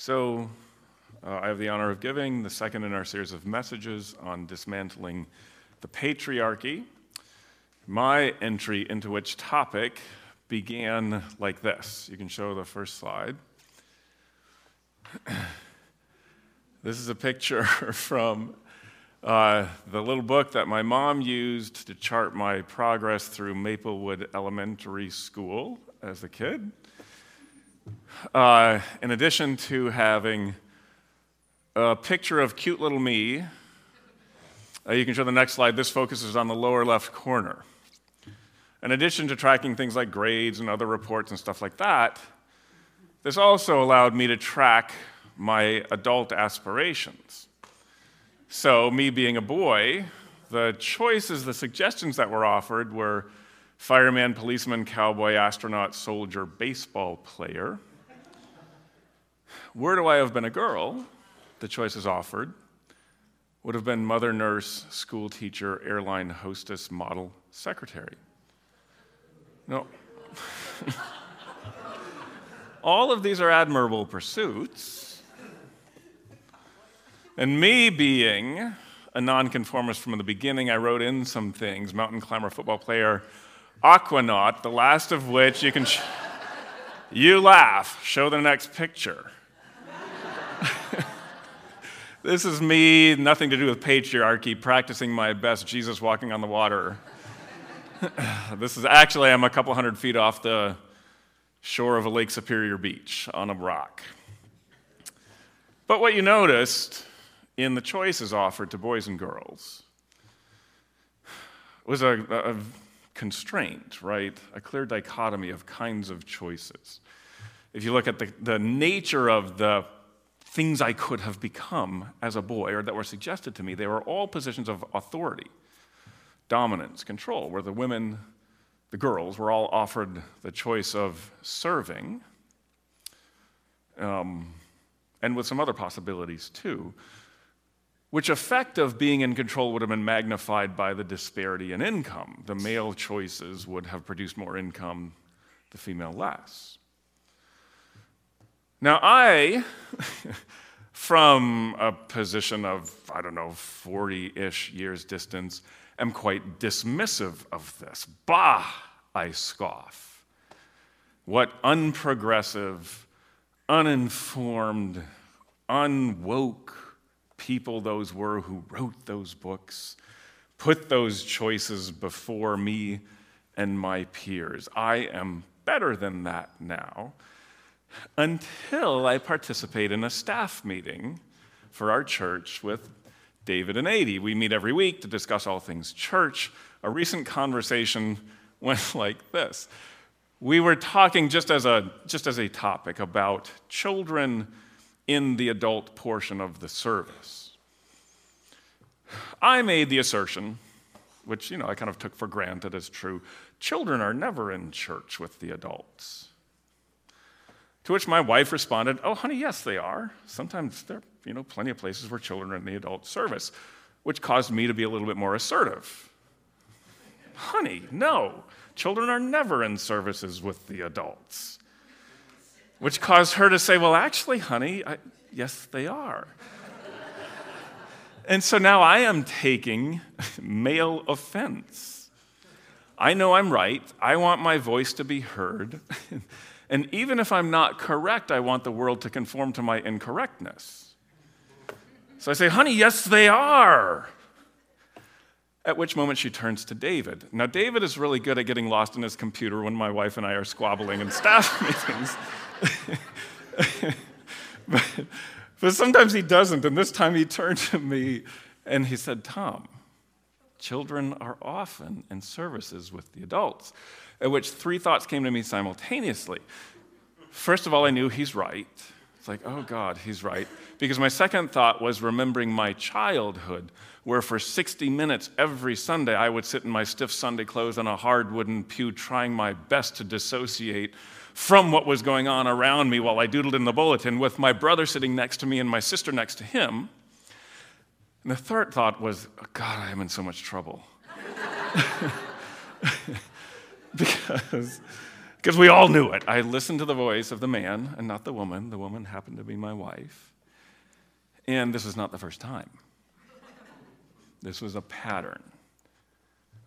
So, uh, I have the honor of giving the second in our series of messages on dismantling the patriarchy. My entry into which topic began like this. You can show the first slide. this is a picture from uh, the little book that my mom used to chart my progress through Maplewood Elementary School as a kid. Uh, in addition to having a picture of cute little me, uh, you can show the next slide. This focuses on the lower left corner. In addition to tracking things like grades and other reports and stuff like that, this also allowed me to track my adult aspirations. So, me being a boy, the choices, the suggestions that were offered were fireman, policeman, cowboy, astronaut, soldier, baseball player. Were do I have been a girl, the choices offered would have been mother, nurse, school teacher, airline hostess, model, secretary. No. All of these are admirable pursuits. And me being a nonconformist from the beginning, I wrote in some things mountain climber, football player, Aquanaut, the last of which you can. Sh- you laugh. Show the next picture. this is me, nothing to do with patriarchy, practicing my best Jesus walking on the water. this is actually, I'm a couple hundred feet off the shore of a Lake Superior beach on a rock. But what you noticed in the choices offered to boys and girls was a, a constraint, right? A clear dichotomy of kinds of choices. If you look at the, the nature of the things I could have become as a boy or that were suggested to me, they were all positions of authority, dominance, control, where the women, the girls, were all offered the choice of serving, um, and with some other possibilities too which effect of being in control would have been magnified by the disparity in income. The male choices would have produced more income, the female less. Now, I, from a position of, I don't know, 40 ish years distance, am quite dismissive of this. Bah, I scoff. What unprogressive, uninformed, unwoke, people those were who wrote those books, put those choices before me and my peers. I am better than that now until I participate in a staff meeting for our church with David and Adi. We meet every week to discuss all things church. A recent conversation went like this. We were talking just as a, just as a topic about children in the adult portion of the service. I made the assertion, which you know I kind of took for granted as true, children are never in church with the adults. To which my wife responded, "Oh, honey, yes, they are. Sometimes there are you know plenty of places where children are in the adult service," which caused me to be a little bit more assertive. Honey, no, children are never in services with the adults which caused her to say, Well, actually, honey, I, yes, they are. and so now I am taking male offense. I know I'm right. I want my voice to be heard. and even if I'm not correct, I want the world to conform to my incorrectness. So I say, honey, yes, they are. At which moment she turns to David. Now, David is really good at getting lost in his computer when my wife and I are squabbling in staff meetings. but, but sometimes he doesn't. And this time he turned to me and he said, Tom, children are often in services with the adults. At which three thoughts came to me simultaneously. First of all, I knew he's right. It's like, oh God, he's right. Because my second thought was remembering my childhood, where for 60 minutes every Sunday I would sit in my stiff Sunday clothes on a hard wooden pew, trying my best to dissociate from what was going on around me while I doodled in the bulletin, with my brother sitting next to me and my sister next to him. And the third thought was, oh, God, I am in so much trouble. because Because we all knew it. I listened to the voice of the man and not the woman. The woman happened to be my wife. And this is not the first time. This was a pattern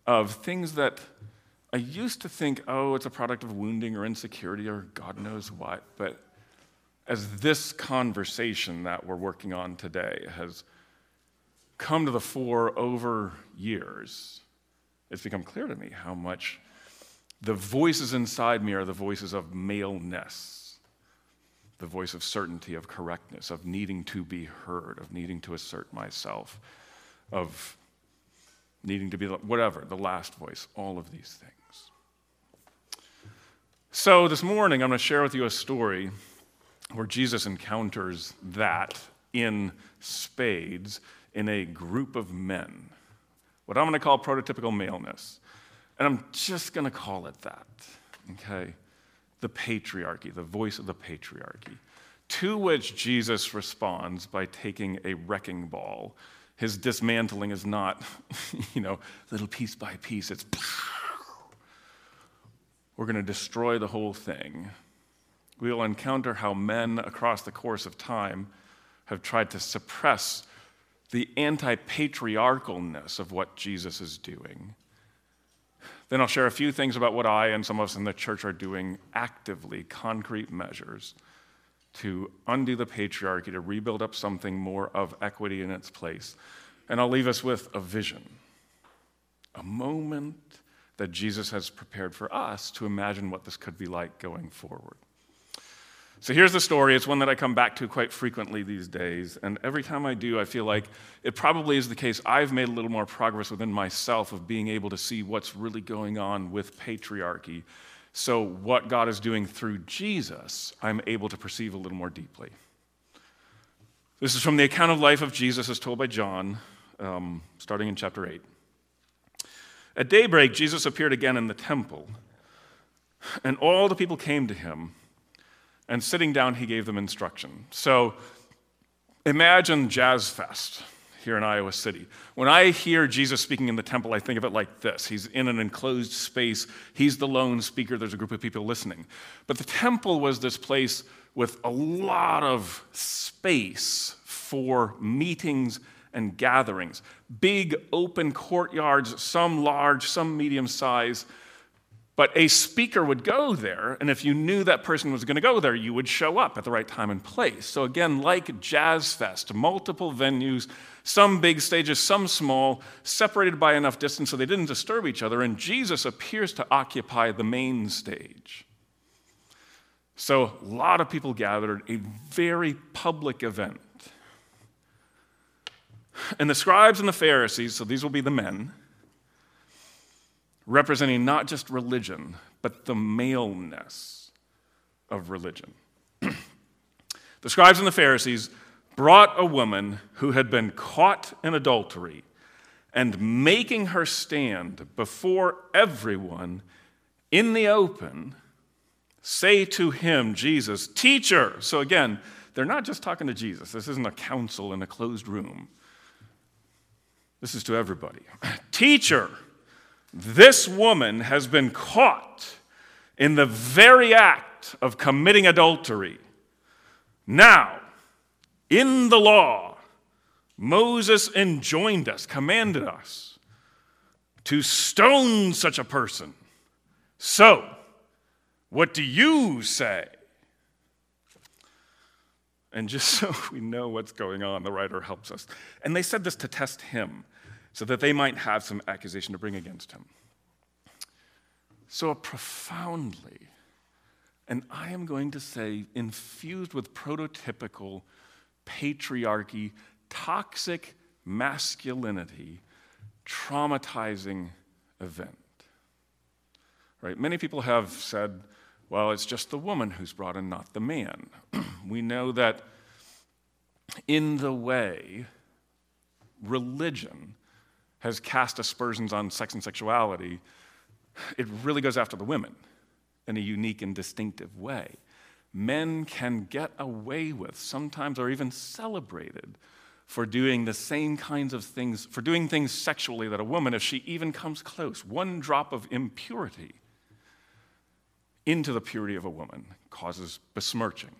of things that I used to think, oh, it's a product of wounding or insecurity or God knows what. But as this conversation that we're working on today has come to the fore over years, it's become clear to me how much the voices inside me are the voices of maleness, the voice of certainty, of correctness, of needing to be heard, of needing to assert myself, of needing to be whatever, the last voice, all of these things. So this morning, I'm going to share with you a story where Jesus encounters that in spades in a group of men, what I'm going to call prototypical maleness. And I'm just going to call it that, okay? The patriarchy, the voice of the patriarchy, to which Jesus responds by taking a wrecking ball. His dismantling is not, you know, little piece by piece, it's we're going to destroy the whole thing. We will encounter how men across the course of time have tried to suppress the anti patriarchalness of what Jesus is doing. Then I'll share a few things about what I and some of us in the church are doing actively, concrete measures to undo the patriarchy, to rebuild up something more of equity in its place. And I'll leave us with a vision, a moment that Jesus has prepared for us to imagine what this could be like going forward. So here's the story. It's one that I come back to quite frequently these days. And every time I do, I feel like it probably is the case I've made a little more progress within myself of being able to see what's really going on with patriarchy. So, what God is doing through Jesus, I'm able to perceive a little more deeply. This is from the account of life of Jesus as told by John, um, starting in chapter 8. At daybreak, Jesus appeared again in the temple, and all the people came to him and sitting down, he gave them instruction. So imagine Jazz Fest here in Iowa City. When I hear Jesus speaking in the temple, I think of it like this He's in an enclosed space, he's the lone speaker, there's a group of people listening. But the temple was this place with a lot of space for meetings and gatherings. Big open courtyards, some large, some medium size but a speaker would go there, and if you knew that person was going to go there, you would show up at the right time and place. So, again, like Jazz Fest, multiple venues, some big stages, some small, separated by enough distance so they didn't disturb each other, and Jesus appears to occupy the main stage. So, a lot of people gathered, a very public event. And the scribes and the Pharisees, so these will be the men, representing not just religion, but the maleness of religion. the scribes and the Pharisees brought a woman who had been caught in adultery and making her stand before everyone in the open, say to him, Jesus, teacher. So again, they're not just talking to Jesus. This isn't a council in a closed room. This is to everybody. Teacher, this woman has been caught in the very act of committing adultery. Now, in the law, Moses enjoined us, commanded us to stone such a person. So, what do you say? And just so we know what's going on, the writer helps us. And they said this to test him so that they might have some accusation to bring against him. So, profoundly, and I am going to say infused with prototypical patriarchy, toxic masculinity, traumatizing event. Right? Many people have said, well, it's just the woman who's brought in, not the man. we know that in the way religion has cast aspersions on sex and sexuality, it really goes after the women in a unique and distinctive way. Men can get away with, sometimes or even celebrated, for doing the same kinds of things, for doing things sexually that a woman, if she even comes close, one drop of impurity, into the purity of a woman causes besmirching.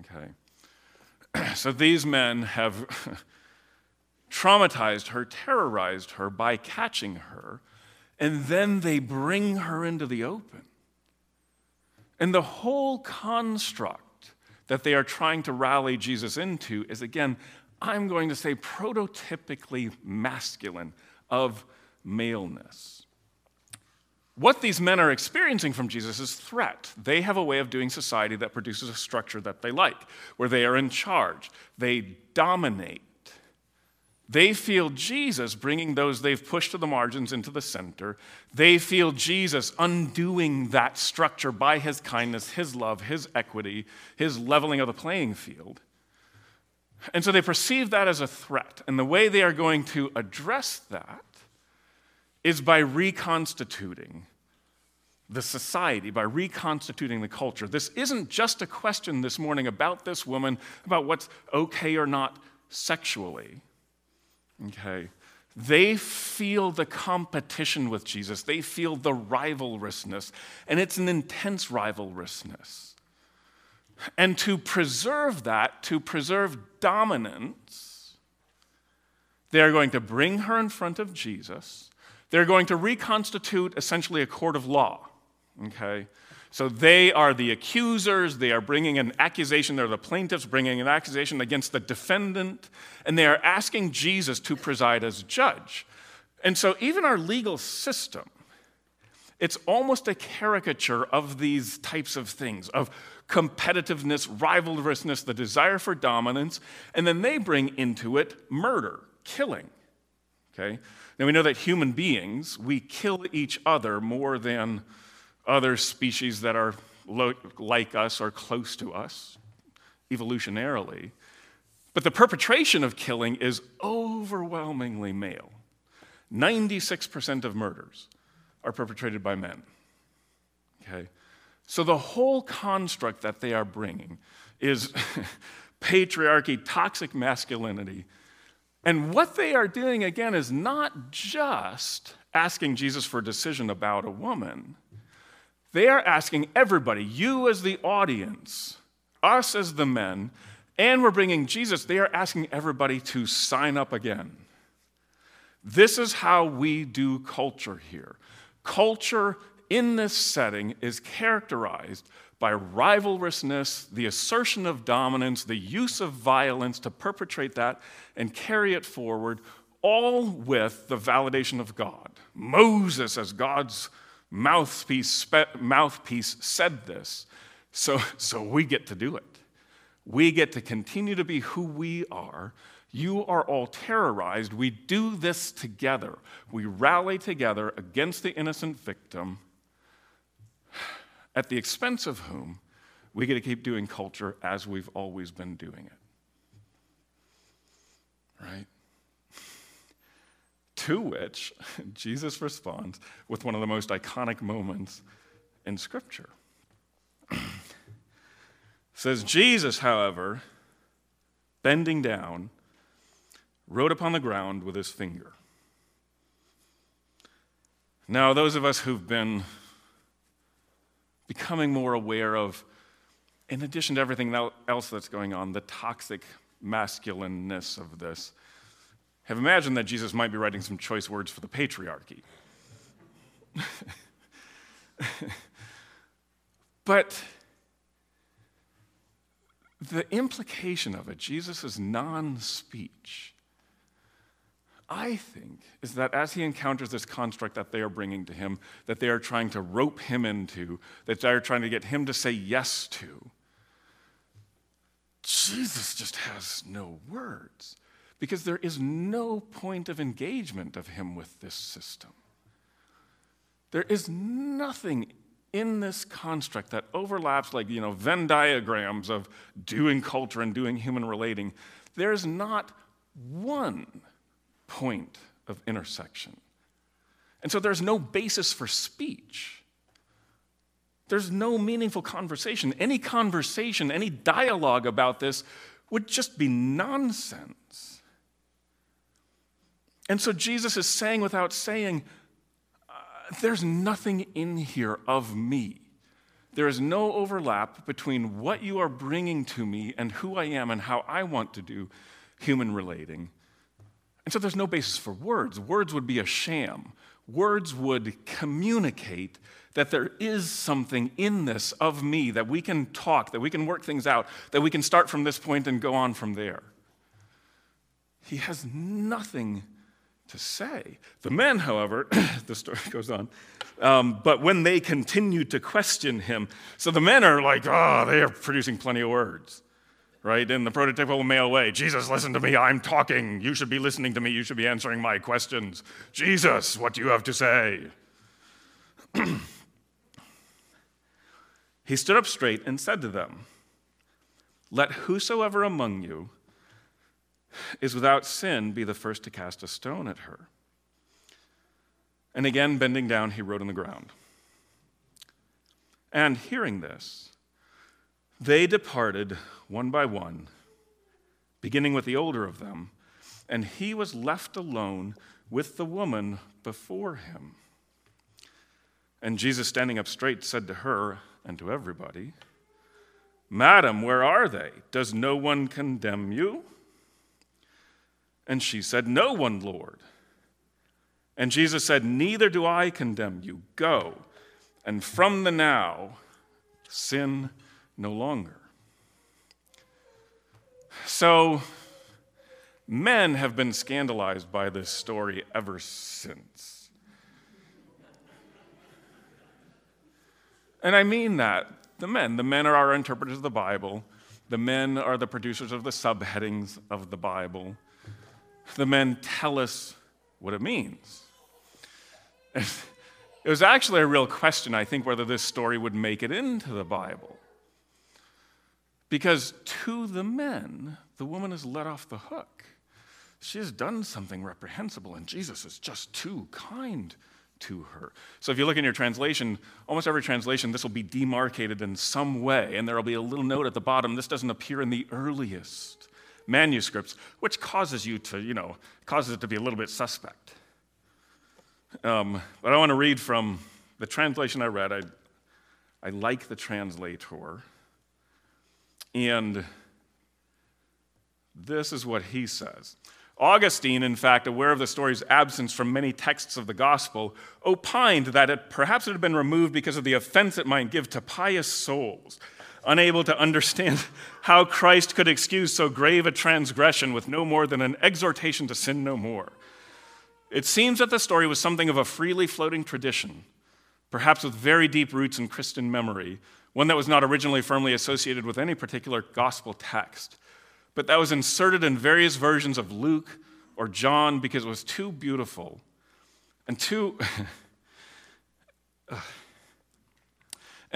Okay? so these men have traumatized her, terrorized her by catching her, and then they bring her into the open. And the whole construct that they are trying to rally Jesus into is, again, I'm going to say prototypically masculine of maleness. What these men are experiencing from Jesus is threat. They have a way of doing society that produces a structure that they like, where they are in charge, they dominate. They feel Jesus bringing those they've pushed to the margins into the center. They feel Jesus undoing that structure by his kindness, his love, his equity, his leveling of the playing field. And so they perceive that as a threat. And the way they are going to address that is by reconstituting the society, by reconstituting the culture. This isn't just a question this morning about this woman, about what's okay or not sexually. Okay? They feel the competition with Jesus, they feel the rivalrousness, and it's an intense rivalrousness. And to preserve that, to preserve dominance, they are going to bring her in front of Jesus they're going to reconstitute essentially a court of law. Okay? So they are the accusers, they are bringing an accusation, they're the plaintiffs bringing an accusation against the defendant, and they are asking Jesus to preside as judge. And so even our legal system, it's almost a caricature of these types of things of competitiveness, rivalrousness, the desire for dominance, and then they bring into it murder, killing. Okay? Now, we know that human beings, we kill each other more than other species that are lo- like us or close to us, evolutionarily. But the perpetration of killing is overwhelmingly male. 96% of murders are perpetrated by men. Okay? So the whole construct that they are bringing is patriarchy, toxic masculinity, and what they are doing, again, is not just asking Jesus for a decision about a woman. They are asking everybody, you as the audience, us as the men, and we're bringing Jesus, they are asking everybody to sign up again. This is how we do culture here. Culture in this setting is characterized by rivalrousness, the assertion of dominance, the use of violence to perpetrate that and carry it forward, all with the validation of God. Moses, as God's mouthpiece, mouthpiece said this, so, so we get to do it. We get to continue to be who we are. You are all terrorized. We do this together. We rally together against the innocent victim at the expense of whom we get to keep doing culture as we've always been doing it. Right? To which Jesus responds with one of the most iconic moments in Scripture. says, Jesus, however, bending down, wrote upon the ground with his finger. Now, those of us who've been becoming more aware of, in addition to everything else that's going on, the toxic masculineness of this. Have imagined that Jesus might be writing some choice words for the patriarchy. but the implication of it, Jesus' non speech, I think, is that as he encounters this construct that they are bringing to him, that they are trying to rope him into, that they are trying to get him to say yes to, Jesus just has no words because there is no point of engagement of him with this system. There is nothing in this construct that overlaps like, you know, Venn diagrams of doing culture and doing human relating. There is not one point of intersection. And so there's no basis for speech. There's no meaningful conversation. Any conversation, any dialogue about this would just be nonsense. And so Jesus is saying without saying, uh, there's nothing in here of me There is no overlap between what you are bringing to me and who I am and how I want to do human relating. And so there's no basis for words. Words would be a sham. Words would communicate that there is something in this of me, that we can talk, that we can work things out, that we can start from this point and go on from there. He has nothing to say. The men, however, the story goes on, um, but when they continued to question him, so the men are like, oh, they are producing plenty of words, right? In the prototypical male way Jesus, listen to me, I'm talking. You should be listening to me, you should be answering my questions. Jesus, what do you have to say? he stood up straight and said to them, Let whosoever among you is without sin be the first to cast a stone at her. And again, bending down, he wrote on the ground. And hearing this, they departed one by one, beginning with the older of them, and he was left alone with the woman before him. And Jesus, standing up straight, said to her and to everybody, Madam, where are they? Does no one condemn you? And she said, No one, Lord. And Jesus said, Neither do I condemn you. Go. And from the now, sin no longer. So, men have been scandalized by this story ever since. And I mean that. The men. The men are our interpreters of the Bible. The men are the producers of the subheadings of the Bible the men tell us what it means. It was actually a real question, I think, whether this story would make it into the Bible. Because to the men, the woman is let off the hook. She has done something reprehensible, and Jesus is just too kind to her. So if you look in your translation, almost every translation, this will be demarcated in some way, and there will be a little note at the bottom. This doesn't appear in the earliest manuscripts, which causes you to, you know, causes it to be a little bit suspect. Um, but I want to read from the translation I read. I, I like the translator. And this is what he says. Augustine, in fact, aware of the story's absence from many texts of the gospel, opined that it perhaps it had been removed because of the offense it might give to pious souls unable to understand how Christ could excuse so grave a transgression with no more than an exhortation to sin no more. It seems that the story was something of a freely floating tradition, perhaps with very deep roots in Christian memory, one that was not originally firmly associated with any particular gospel text, but that was inserted in various versions of Luke or John because it was too beautiful and too.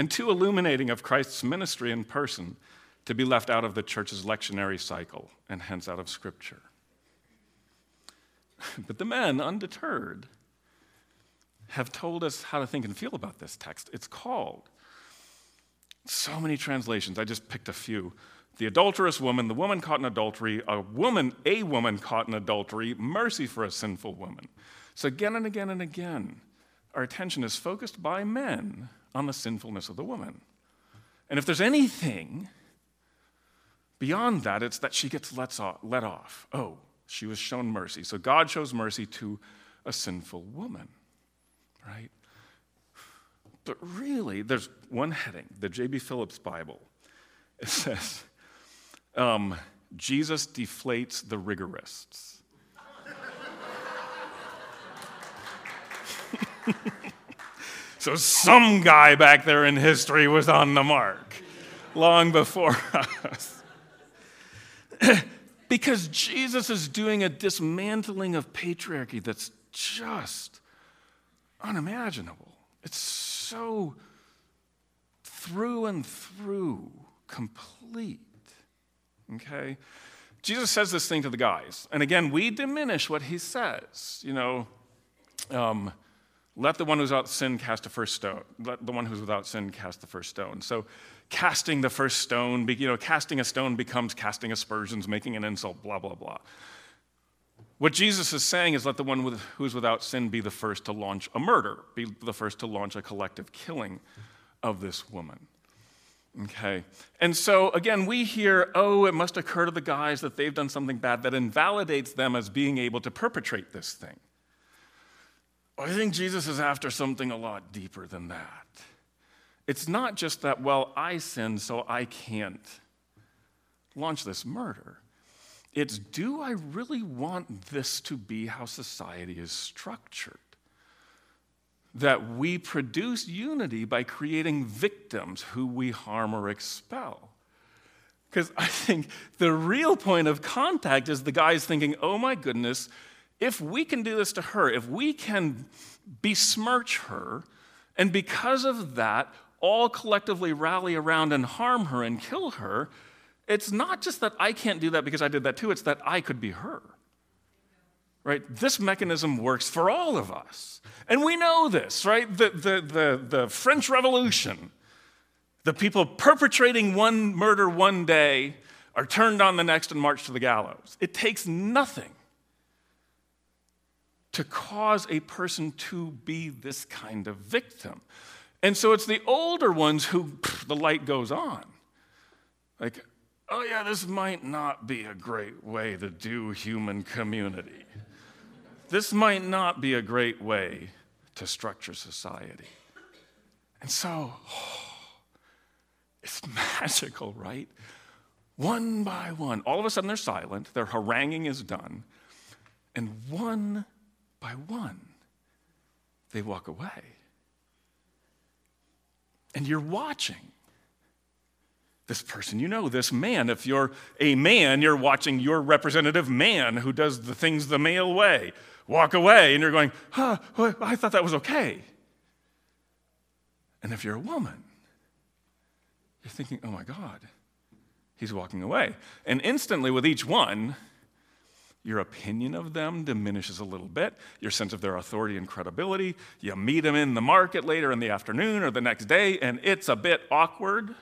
and too illuminating of Christ's ministry in person to be left out of the church's lectionary cycle and hence out of Scripture. But the men, undeterred, have told us how to think and feel about this text. It's called so many translations. I just picked a few. The adulterous woman, the woman caught in adultery, a woman, a woman caught in adultery, mercy for a sinful woman. So again and again and again, our attention is focused by men on the sinfulness of the woman. And if there's anything beyond that, it's that she gets let off. Oh, she was shown mercy. So God shows mercy to a sinful woman, right? But really, there's one heading, the J.B. Phillips Bible. It says, um, Jesus deflates the rigorists. So some guy back there in history was on the mark long before us. because Jesus is doing a dismantling of patriarchy that's just unimaginable. It's so through and through complete. Okay? Jesus says this thing to the guys. And again, we diminish what he says. You know, um, let the one who's without sin cast the first stone. Let the one who's without sin cast the first stone. So, casting the first stone, you know, casting a stone becomes casting aspersions, making an insult, blah, blah, blah. What Jesus is saying is let the one with, who's without sin be the first to launch a murder, be the first to launch a collective killing of this woman. Okay. And so, again, we hear, oh, it must occur to the guys that they've done something bad that invalidates them as being able to perpetrate this thing. I think Jesus is after something a lot deeper than that. It's not just that, well, I sinned, so I can't launch this murder. It's do I really want this to be how society is structured? That we produce unity by creating victims who we harm or expel. Because I think the real point of contact is the guy's thinking, oh my goodness, if we can do this to her, if we can besmirch her, and because of that, all collectively rally around and harm her and kill her, it's not just that I can't do that because I did that too, it's that I could be her. Right? This mechanism works for all of us. And we know this, right? The, the, the, the French Revolution, the people perpetrating one murder one day are turned on the next and marched to the gallows. It takes nothing to cause a person to be this kind of victim. And so it's the older ones who pff, the light goes on. Like, oh, yeah, this might not be a great way to do human community. This might not be a great way to structure society. And so, oh, it's magical, right? One by one, all of a sudden they're silent, their haranguing is done, and one by one, they walk away. And you're watching this person you know, this man. If you're a man, you're watching your representative man who does the things the male way walk away, and you're going, huh, I thought that was okay. And if you're a woman, you're thinking, oh my God, he's walking away. And instantly, with each one, your opinion of them diminishes a little bit, your sense of their authority and credibility. You meet them in the market later in the afternoon or the next day, and it's a bit awkward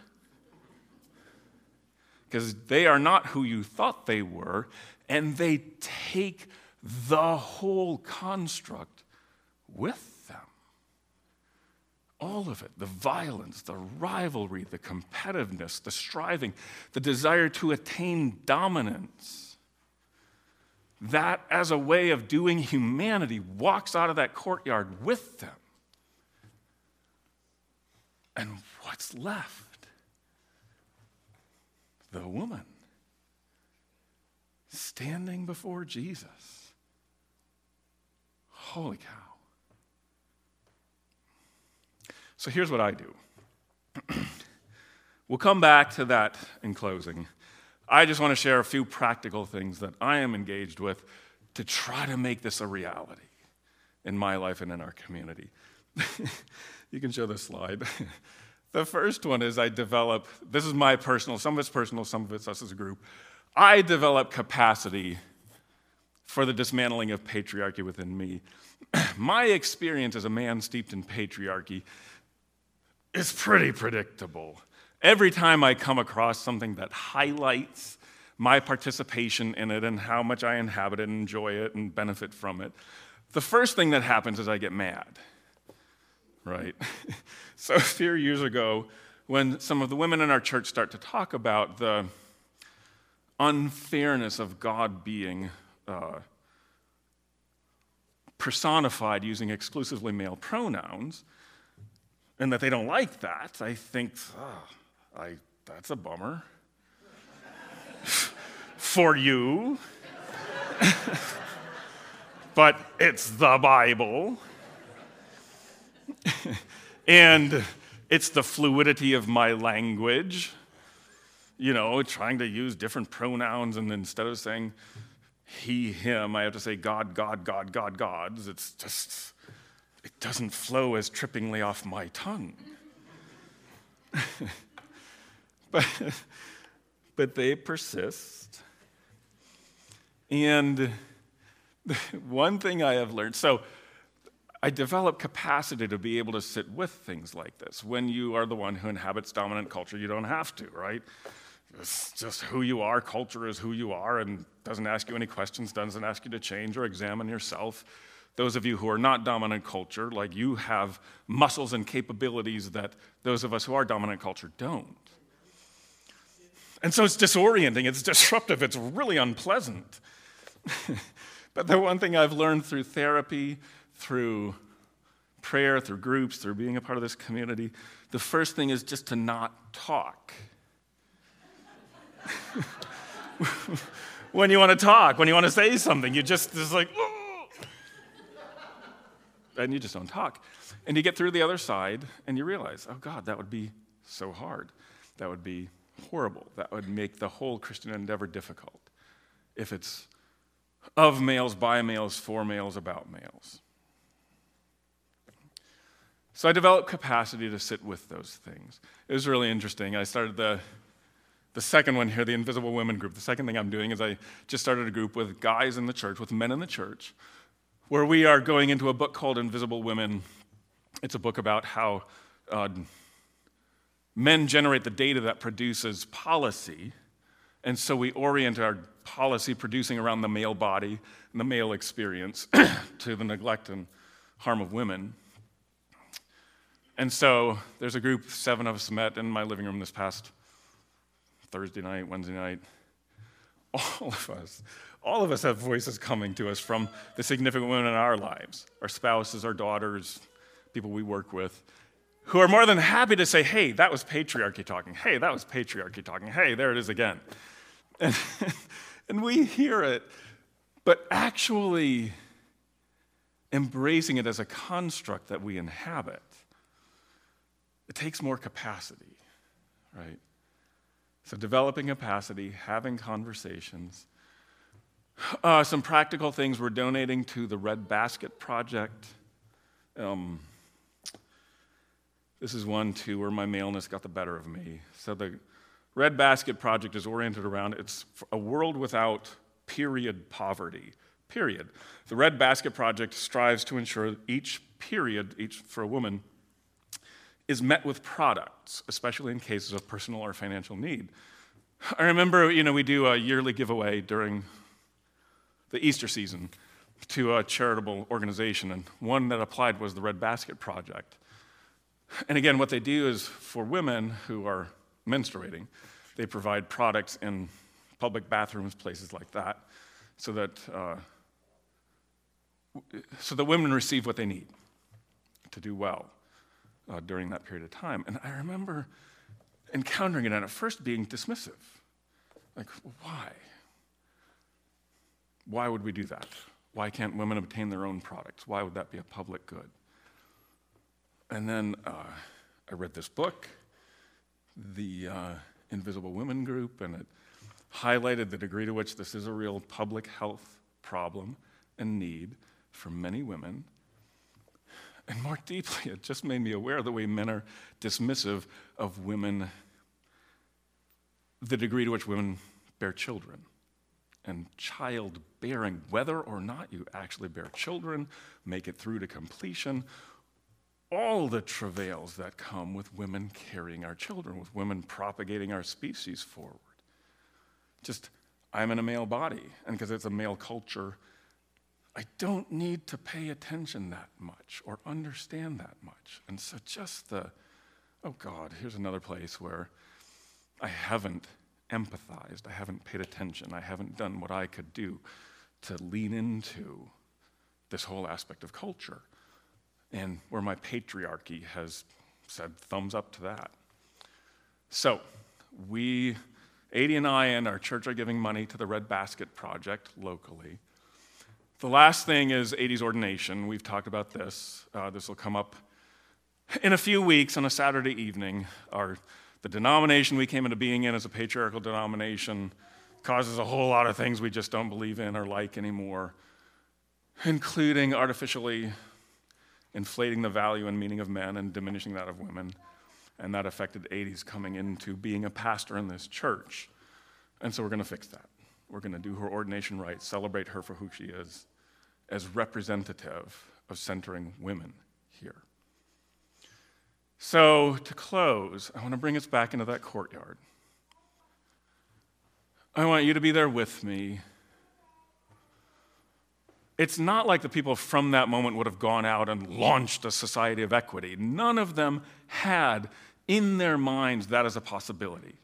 because they are not who you thought they were, and they take the whole construct with them. All of it the violence, the rivalry, the competitiveness, the striving, the desire to attain dominance that as a way of doing humanity walks out of that courtyard with them. And what's left? The woman standing before Jesus. Holy cow. So here's what I do. we'll come back to that in closing. I just want to share a few practical things that I am engaged with to try to make this a reality in my life and in our community. you can show this slide. the first one is I develop, this is my personal, some of it's personal, some of it's us as a group. I develop capacity for the dismantling of patriarchy within me. my experience as a man steeped in patriarchy is pretty predictable. Every time I come across something that highlights my participation in it and how much I inhabit it and enjoy it and benefit from it, the first thing that happens is I get mad, right? so a few years ago, when some of the women in our church start to talk about the unfairness of God being uh, personified using exclusively male pronouns, and that they don't like that, I think, oh, I, that's a bummer. For you. but it's the Bible. and it's the fluidity of my language. You know, trying to use different pronouns, and instead of saying he, him, I have to say God, God, God, God, gods. It's just, it doesn't flow as trippingly off my tongue. But, but they persist. And one thing I have learned so I develop capacity to be able to sit with things like this. When you are the one who inhabits dominant culture, you don't have to, right? It's just who you are. Culture is who you are and doesn't ask you any questions, doesn't ask you to change or examine yourself. Those of you who are not dominant culture, like you have muscles and capabilities that those of us who are dominant culture don't. And so it's disorienting, it's disruptive, it's really unpleasant. but the one thing I've learned through therapy, through prayer, through groups, through being a part of this community, the first thing is just to not talk. when you want to talk, when you want to say something, you just, it's like, and you just don't talk. And you get through the other side and you realize, oh God, that would be so hard. That would be horrible. That would make the whole Christian endeavor difficult if it's of males, by males, for males, about males. So I developed capacity to sit with those things. It was really interesting. I started the, the second one here, the Invisible Women group. The second thing I'm doing is I just started a group with guys in the church, with men in the church, where we are going into a book called Invisible Women. It's a book about how uh, men generate the data that produces policy. And so we orient our policy producing around the male body and the male experience to the neglect and harm of women. And so there's a group, seven of us met in my living room this past Thursday night, Wednesday night. All of us, all of us have voices coming to us from the significant women in our lives our spouses, our daughters, people we work with who are more than happy to say, hey, that was patriarchy talking. Hey, that was patriarchy talking. Hey, there it is again. And, and we hear it, but actually embracing it as a construct that we inhabit, it takes more capacity, right? So, developing capacity, having conversations. Uh, some practical things we're donating to the Red Basket Project. Um, this is one, too, where my maleness got the better of me. So the Red Basket Project is oriented around it's a world without period poverty. Period. The Red Basket Project strives to ensure each period, each for a woman, is met with products, especially in cases of personal or financial need. I remember, you know, we do a yearly giveaway during the Easter season to a charitable organization, and one that applied was the Red Basket Project. And again, what they do is for women who are menstruating, they provide products in public bathrooms, places like that, so that, uh, so that women receive what they need to do well uh, during that period of time. And I remember encountering it and at first being dismissive. Like, why? Why would we do that? Why can't women obtain their own products? Why would that be a public good? And then uh, I read this book, The uh, Invisible Women Group, and it highlighted the degree to which this is a real public health problem and need for many women. And more deeply, it just made me aware of the way men are dismissive of women, the degree to which women bear children. And childbearing, whether or not you actually bear children, make it through to completion, all the travails that come with women carrying our children, with women propagating our species forward. Just, I'm in a male body, and because it's a male culture, I don't need to pay attention that much or understand that much. And so, just the, oh God, here's another place where I haven't empathized, I haven't paid attention, I haven't done what I could do to lean into this whole aspect of culture and where my patriarchy has said thumbs up to that. So, we, Adi and I and our church are giving money to the Red Basket Project locally. The last thing is Adi's ordination. We've talked about this. Uh, this will come up in a few weeks on a Saturday evening. Our, the denomination we came into being in as a patriarchal denomination causes a whole lot of things we just don't believe in or like anymore, including artificially inflating the value and meaning of men and diminishing that of women. And that affected Adi's coming into being a pastor in this church. And so we're going to fix that. We're going to do her ordination right, celebrate her for who she is, as representative of centering women here. So, to close, I want to bring us back into that courtyard. I want you to be there with me it's not like the people from that moment would have gone out and launched a society of equity. None of them had in their minds that as a possibility.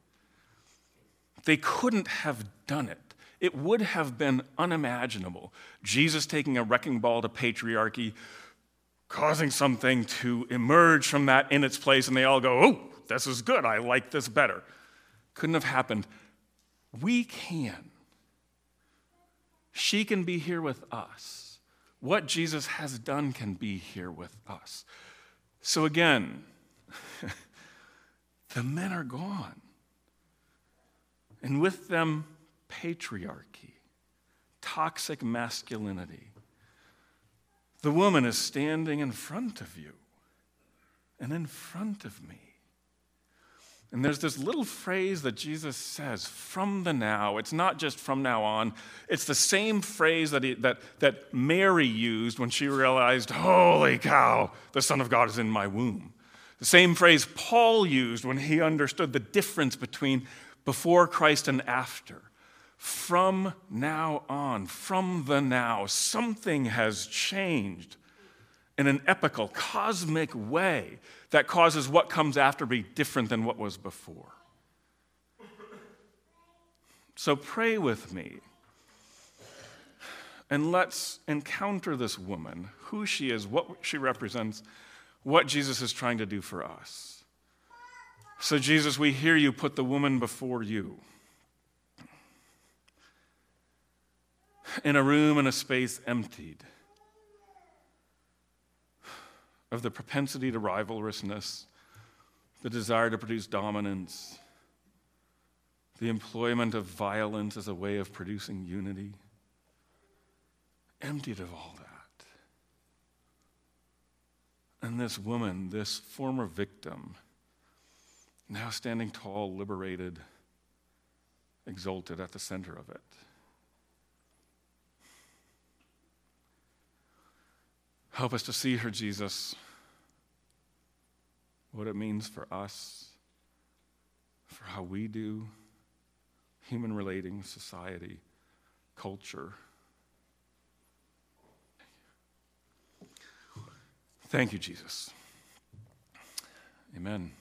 They couldn't have done it. It would have been unimaginable. Jesus taking a wrecking ball to patriarchy, causing something to emerge from that in its place, and they all go, Oh, this is good. I like this better. Couldn't have happened. We can. She can be here with us. What Jesus has done can be here with us. So again, the men are gone. And with them, patriarchy, toxic masculinity. The woman is standing in front of you and in front of me. And there's this little phrase that Jesus says, from the now. It's not just from now on. It's the same phrase that, he, that, that Mary used when she realized, holy cow, the Son of God is in my womb. The same phrase Paul used when he understood the difference between before Christ and after. From now on, from the now, something has changed in an epical, cosmic way that causes what comes after be different than what was before. So pray with me. And let's encounter this woman, who she is, what she represents, what Jesus is trying to do for us. So, Jesus, we hear you put the woman before you. In a room and a space emptied of the propensity to rivalrousness, the desire to produce dominance, the employment of violence as a way of producing unity, emptied of all that. And this woman, this former victim, now standing tall, liberated, exalted at the center of it. Help us to see her, Jesus, what it means for us, for how we do human relating, society, culture. Thank you, Jesus. Amen.